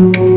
you